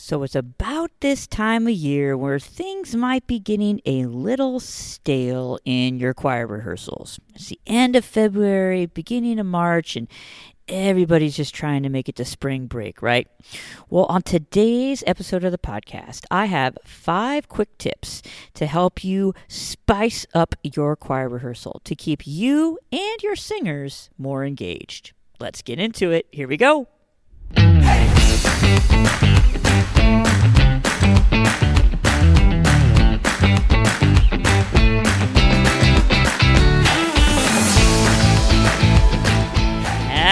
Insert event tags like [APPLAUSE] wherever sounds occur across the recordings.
So it's about this time of year where things might be getting a little stale in your choir rehearsals. It's the end of February, beginning of March, and everybody's just trying to make it to spring break, right? Well, on today's episode of the podcast, I have five quick tips to help you spice up your choir rehearsal to keep you and your singers more engaged. Let's get into it. Here we go.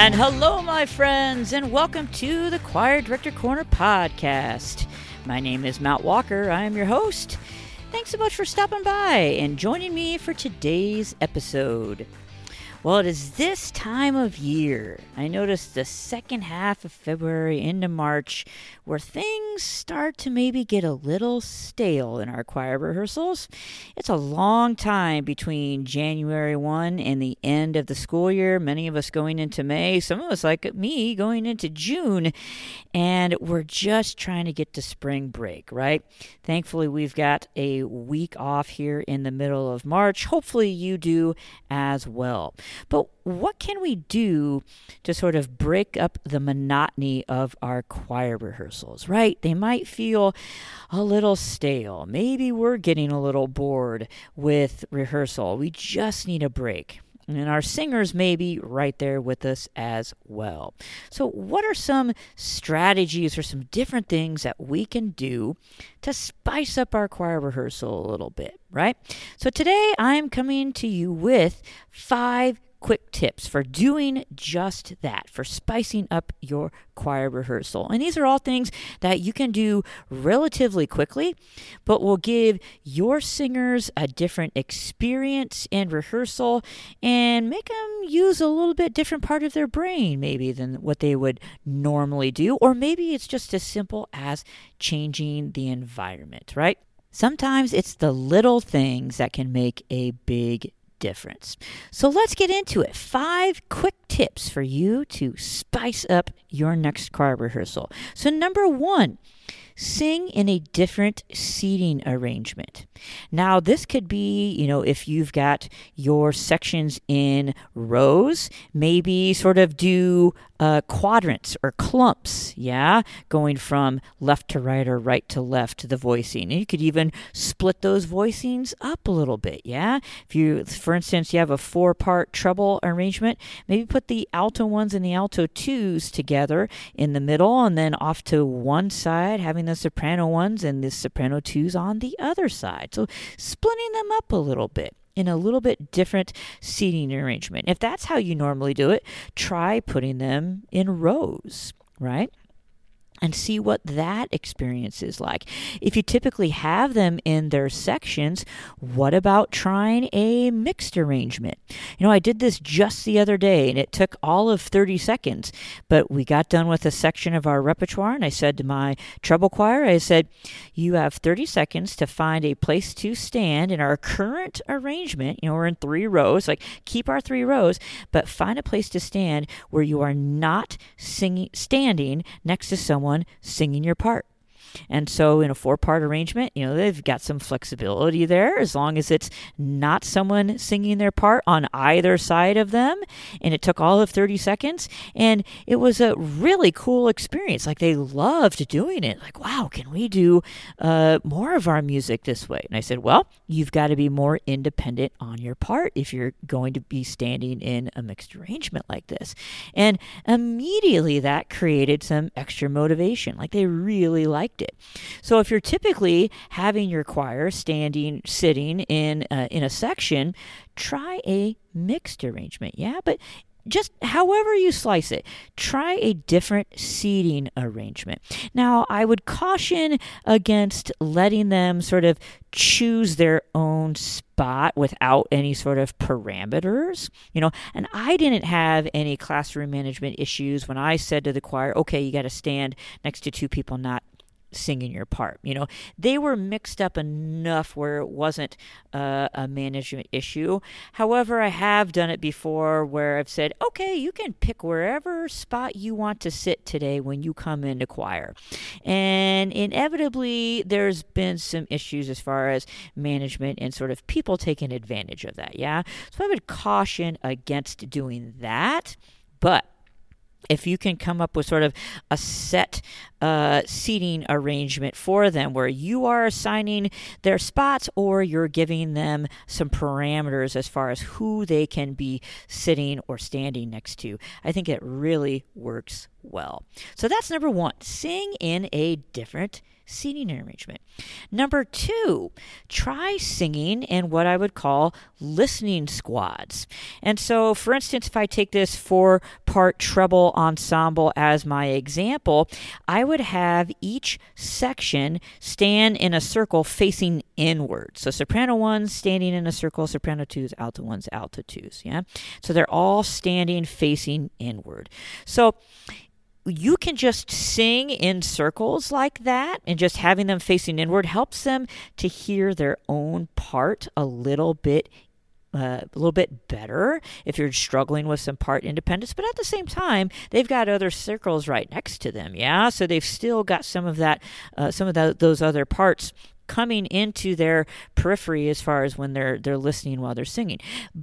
And hello, my friends, and welcome to the Choir Director Corner podcast. My name is Matt Walker. I am your host. Thanks so much for stopping by and joining me for today's episode. Well, it is this time of year. I noticed the second half of February into March where things start to maybe get a little stale in our choir rehearsals. It's a long time between January 1 and the end of the school year. Many of us going into May, some of us, like me, going into June, and we're just trying to get to spring break, right? Thankfully, we've got a week off here in the middle of March. Hopefully, you do as well. But what can we do to sort of break up the monotony of our choir rehearsals, right? They might feel a little stale. Maybe we're getting a little bored with rehearsal. We just need a break. And our singers may be right there with us as well. So, what are some strategies or some different things that we can do to spice up our choir rehearsal a little bit, right? So, today I'm coming to you with five quick tips for doing just that, for spicing up your choir rehearsal. And these are all things that you can do relatively quickly, but will give your singers a different experience in rehearsal and make them use a little bit different part of their brain, maybe, than what they would normally do. Or maybe it's just as simple as changing the environment, right? Sometimes it's the little things that can make a big difference. So let's get into it. Five quick tips for you to spice up your next choir rehearsal. So, number one, sing in a different seating arrangement. Now, this could be, you know, if you've got your sections in rows, maybe sort of do uh, quadrants or clumps, yeah, going from left to right or right to left to the voicing. And you could even split those voicings up a little bit, yeah. If you, for instance, you have a four part treble arrangement, maybe put the alto ones and the alto twos together in the middle and then off to one side, having the soprano ones and the soprano twos on the other side. So splitting them up a little bit in a little bit different seating arrangement. If that's how you normally do it, try putting them in rows, right? And see what that experience is like. If you typically have them in their sections, what about trying a mixed arrangement? You know, I did this just the other day and it took all of 30 seconds, but we got done with a section of our repertoire and I said to my treble choir, I said, You have 30 seconds to find a place to stand in our current arrangement. You know, we're in three rows, like keep our three rows, but find a place to stand where you are not singing, standing next to someone singing your part. And so, in a four part arrangement, you know, they've got some flexibility there as long as it's not someone singing their part on either side of them. And it took all of 30 seconds. And it was a really cool experience. Like, they loved doing it. Like, wow, can we do uh, more of our music this way? And I said, well, you've got to be more independent on your part if you're going to be standing in a mixed arrangement like this. And immediately that created some extra motivation. Like, they really liked it. So if you're typically having your choir standing, sitting in uh, in a section, try a mixed arrangement. Yeah, but just however you slice it, try a different seating arrangement. Now, I would caution against letting them sort of choose their own spot without any sort of parameters, you know. And I didn't have any classroom management issues when I said to the choir, okay, you got to stand next to two people not singing your part. You know, they were mixed up enough where it wasn't uh, a management issue. However, I have done it before where I've said, okay, you can pick wherever spot you want to sit today when you come into choir. And inevitably, there's been some issues as far as management and sort of people taking advantage of that. Yeah. So I would caution against doing that. But if you can come up with sort of a set uh, seating arrangement for them where you are assigning their spots or you're giving them some parameters as far as who they can be sitting or standing next to, I think it really works well. So that's number one sing in a different seating arrangement. Number two, try singing in what I would call listening squads. And so, for instance, if I take this four part treble ensemble as my example, I would have each section stand in a circle facing inward. So, soprano ones standing in a circle, soprano twos, alto ones, alto twos. Yeah. So they're all standing facing inward. So, you can just sing in circles like that and just having them facing inward helps them to hear their own part a little bit uh, a little bit better if you're struggling with some part independence, but at the same time, they've got other circles right next to them. Yeah, so they've still got some of that, uh, some of those other parts coming into their periphery as far as when they're they're listening while they're singing.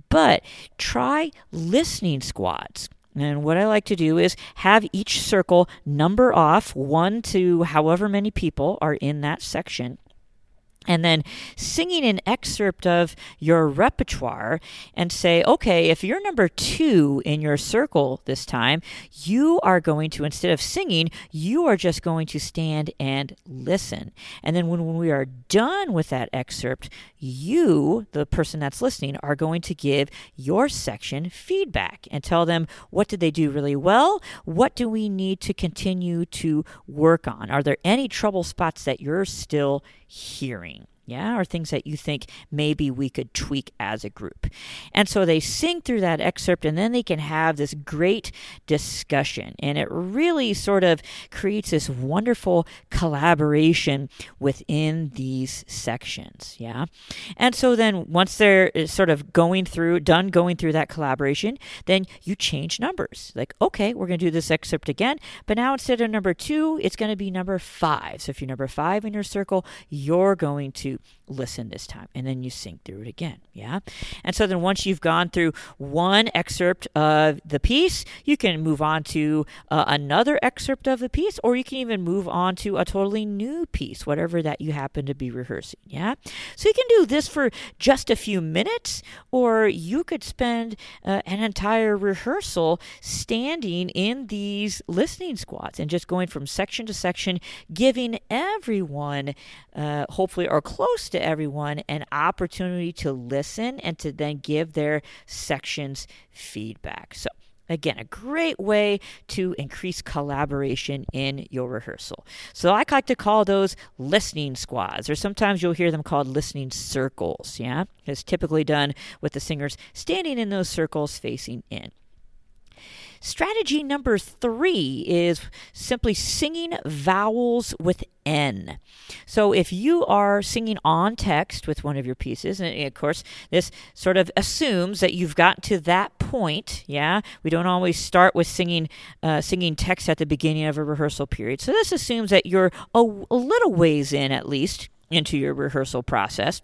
But try listening squads. And what I like to do is have each circle number off one to however many people are in that section and then singing an excerpt of your repertoire and say, okay, if you're number two in your circle this time, you are going to, instead of singing, you are just going to stand and listen. And then when, we are done with that excerpt, you, the person that's listening, are going to give your section feedback and tell them what did they do really well? What do we need to continue to work on? Are there any trouble spots that you're still hearing? Yeah, or things that you think maybe we could tweak as a group. And so they sing through that excerpt and then they can have this great discussion. And it really sort of creates this wonderful collaboration within these sections. Yeah. And so then once they're uh, sort of going through, done going through that collaboration, then you change numbers. Like, okay, we're going to do this excerpt again, but now instead of number two, it's going to be number five. So if you're number five in your circle, you're going to listen this time and then you sing through it again yeah? And so then once you've gone through one excerpt of the piece you can move on to uh, another excerpt of the piece or you can even move on to a totally new piece whatever that you happen to be rehearsing yeah? So you can do this for just a few minutes or you could spend uh, an entire rehearsal standing in these listening squads and just going from section to section giving everyone uh, hopefully or close close to everyone an opportunity to listen and to then give their sections feedback. So, Again, a great way to increase collaboration in your rehearsal. So I like to call those listening squads, or sometimes you'll hear them called listening circles. Yeah, it's typically done with the singers standing in those circles facing in. Strategy number three is simply singing vowels with N. So if you are singing on text with one of your pieces, and of course, this sort of assumes that you've gotten to that point. Yeah, we don't always start with singing uh, singing text at the beginning of a rehearsal period. So this assumes that you're a, a little ways in at least into your rehearsal process.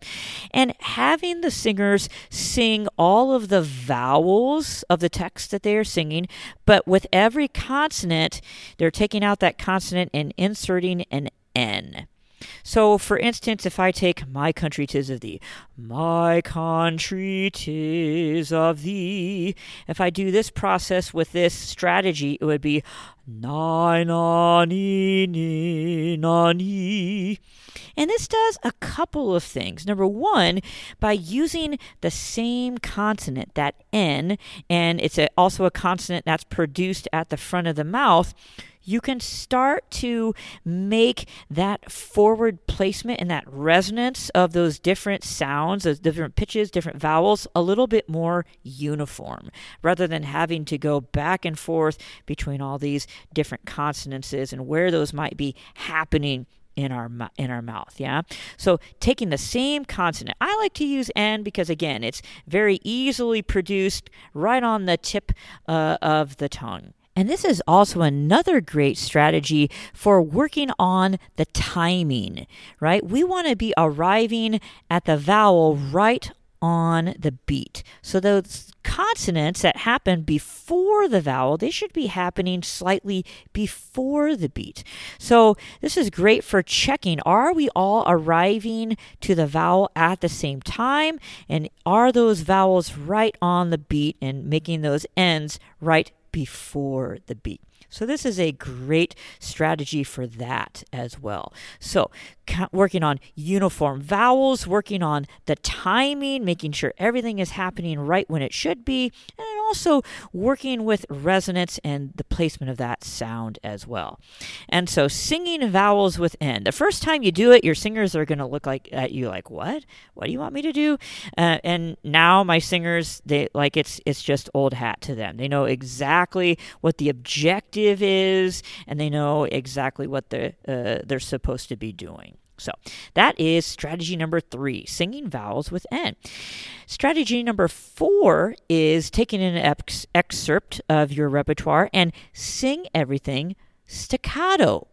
And having the singers sing all of the vowels of the text that they are singing, but with every consonant, they're taking out that consonant and inserting an N. So, for instance, if I take My Country Tis of Thee, My Country Tis of Thee, if I do this process with this strategy, it would be Na na ni ni na ni. And this does a couple of things. Number one, by using the same consonant, that N, and it's a, also a consonant that's produced at the front of the mouth, you can start to make that forward placement and that resonance of those different sounds, those different pitches, different vowels, a little bit more uniform rather than having to go back and forth between all these different consonances and where those might be happening in our in our mouth yeah? So taking the same consonant i like to use n because again it's very easily produced right on the tip uh, of the tongue and this is also another great strategy for working on the timing, right? We want to be arriving at the vowel right on the beat. So those consonants that happen before the vowel, they should be happening slightly before the beat. So this is great for checking are we all arriving to the vowel at the same time and are those vowels right on the beat and making those ends right before the beat. So, this is a great strategy for that as well. So, working on uniform vowels, working on the timing, making sure everything is happening right when it should be, also working with resonance and the placement of that sound as well. And so, singing vowels with N. The first time you do it, your singers are going to look like at you like, "What? What do you want me to do?" Uh, and now my singers, they like it's it's just old hat to them. They know exactly what the objective is, and they know exactly what the uh, they're supposed to be doing. So that is strategy number three singing vowels with N. Strategy number four is taking an ex- excerpt of your repertoire and sing everything staccato.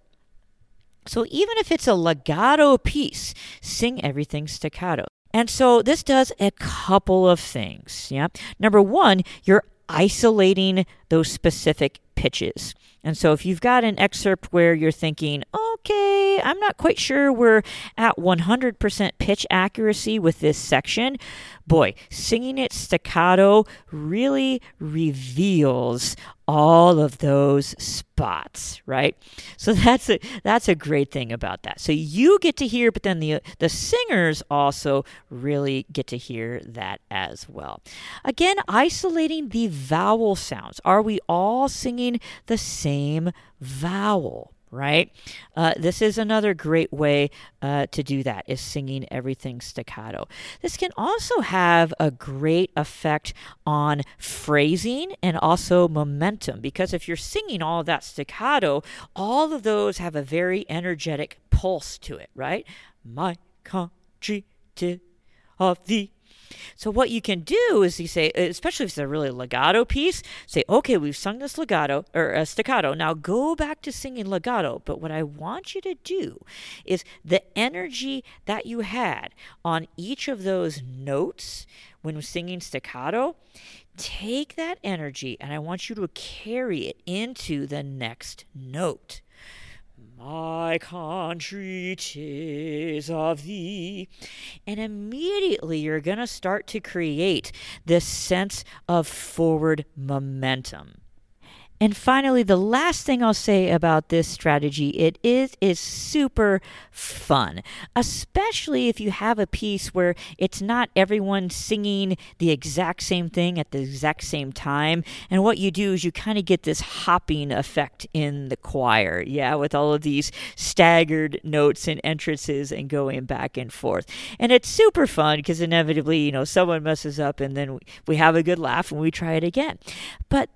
So even if it's a legato piece, sing everything staccato. And so this does a couple of things. Yeah. Number one, you're isolating those specific pitches. And so if you've got an excerpt where you're thinking, okay, I'm not quite sure we're at 100% pitch accuracy with this section, boy, singing it staccato really reveals all of those spots, right? So [LAUGHS] that's a that's a great thing about that. So you get to hear, but then the the singers also really get to hear that as well. Again, isolating the vowel sounds. Are we all singing the same vowel? right? Uh, this is another great way uh, to do that is singing everything staccato. This can also have a great effect on phrasing and also momentum because if you're singing all that staccato, all of those have a very energetic pulse to it, right? My country of the so what you can do is you say, especially if it's a really legato piece, say, okay, we've sung this legato or a staccato. Now go back to singing legato. But what I want you to do is the energy that you had on each of those notes when singing staccato, take that energy and I want you to carry it into the next note. My country, tis of thee. And immediately you're going to start to create this sense of forward momentum. And finally, the last thing I'll say about this strategy, it is is super fun, especially if you have a piece where it's not everyone singing the exact same thing at the exact same time. And what you do is you kind of get this hopping effect in the choir, yeah, with all of these staggered notes and entrances and going back and forth. And it's super fun because inevitably, you know, someone messes up and then we have a good laugh and we try it again. But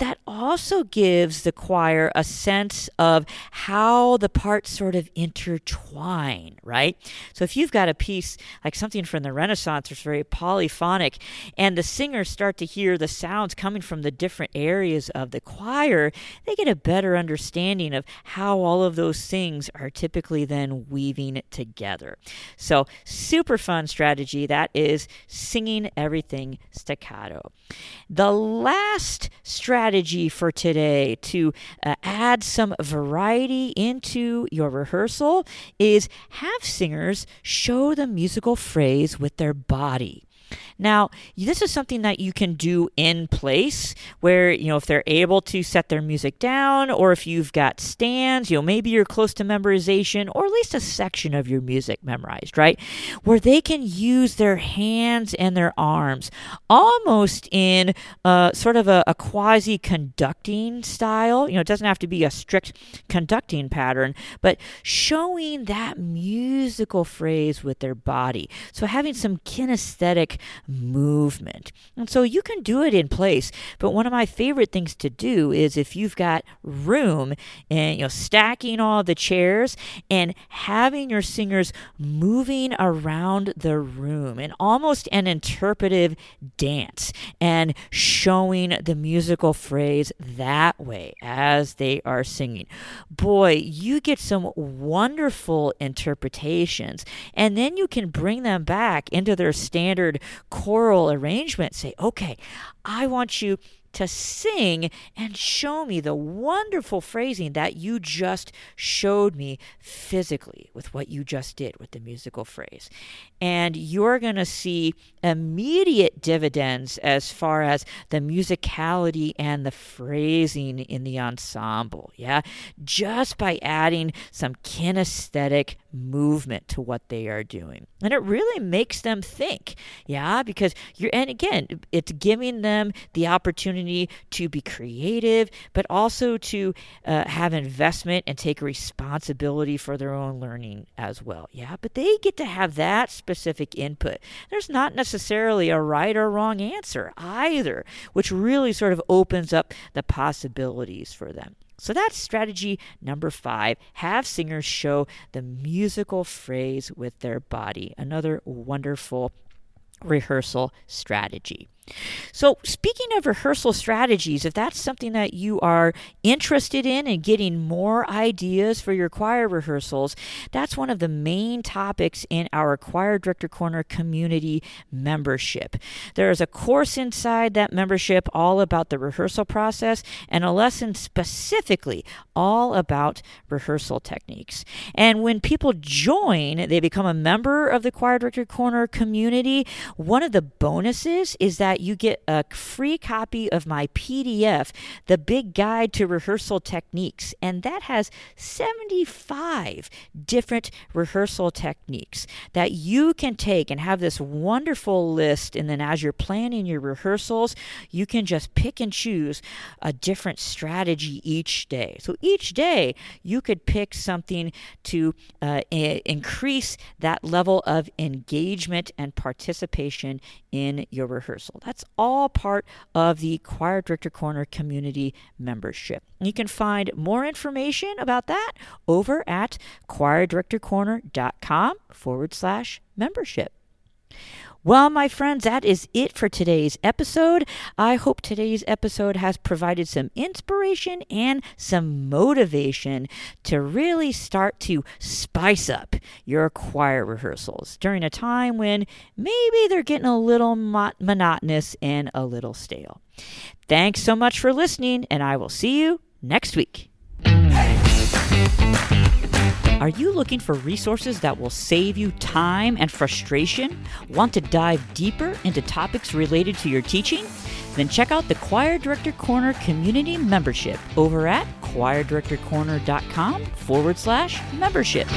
that also gives the choir a sense of how the parts sort of intertwine, right? So if you've got a piece like something from the Renaissance that's very polyphonic, and the singers start to hear the sounds coming from the different areas of the choir, they get a better understanding of how all of those things are typically then weaving together. So super fun strategy that is singing everything staccato. The last strategy strategy for today to uh, add some variety into your rehearsal is have singers show the musical phrase with their body. Now, this is something that you can do in place where, you know, if they're able to set their music down or if you've got stands, you know, maybe you're close to memorization or at least a section of your music memorized, right? Where they can use their hands and their arms almost in uh, sort of a, a quasi conducting style. You know, it doesn't have to be a strict conducting pattern, but showing that musical phrase with their body. So having some kinesthetic movement. And so you can do it in place. But one of my favorite things to do is if you've got room and you know stacking all the chairs and having your singers moving around the room in almost an interpretive dance and showing the musical phrase that way as they are singing. Boy, you get some wonderful interpretations and then you can bring them back into their standard choral arrangement. Say, okay, I want you to sing and show me the wonderful phrasing that you just showed me physically with what you just did with the musical phrase. And you're going to see immediate dividends as far as the musicality and the phrasing in the ensemble. Yeah. Just by adding some kinesthetic movement to what they are doing. And it really makes them think. Yeah. Because you're, and again, it's giving them the opportunity to be creative, but also to uh, have investment and take responsibility for their own learning as well. Yeah. But they get to have that specific input. There's not necessarily a right or wrong answer either, which really sort of opens up the possibilities for them. So that's strategy number five. Have singers show the musical phrase with their body. Another wonderful rehearsal strategy. So, speaking of rehearsal strategies, if that's something that you are interested in and getting more ideas for your choir rehearsals, that's one of the main topics in our Choir Director Corner community membership. There is a course inside that membership all about the rehearsal process and a lesson specifically all about rehearsal techniques. And when people join, they become a member of the Choir Director Corner community. One of the bonuses is that you get a free copy of my PDF, The Big Guide to Rehearsal Techniques. And that has 75 different rehearsal techniques that you can take and have this wonderful list. And then as you're planning your rehearsals, you can just pick and choose a different strategy each day. So each day, you could pick something to uh, increase that level of engagement and participation in your rehearsal. That's all part of the Choir Director Corner community membership. You can find more information about that over at choirdirectorcorner.com forward slash membership. Well, my friends, that is it for today's episode. I hope today's episode has provided some inspiration and some motivation to really start to spice up your choir rehearsals during a time when maybe they're getting a little monotonous and a little stale. Thanks so much for listening, and I will see you next week. Are you looking for resources that will save you time and frustration? Want to dive deeper into topics related to your teaching? Then check out the Choir Director Corner community membership over at choirdirectorcorner.com forward slash membership.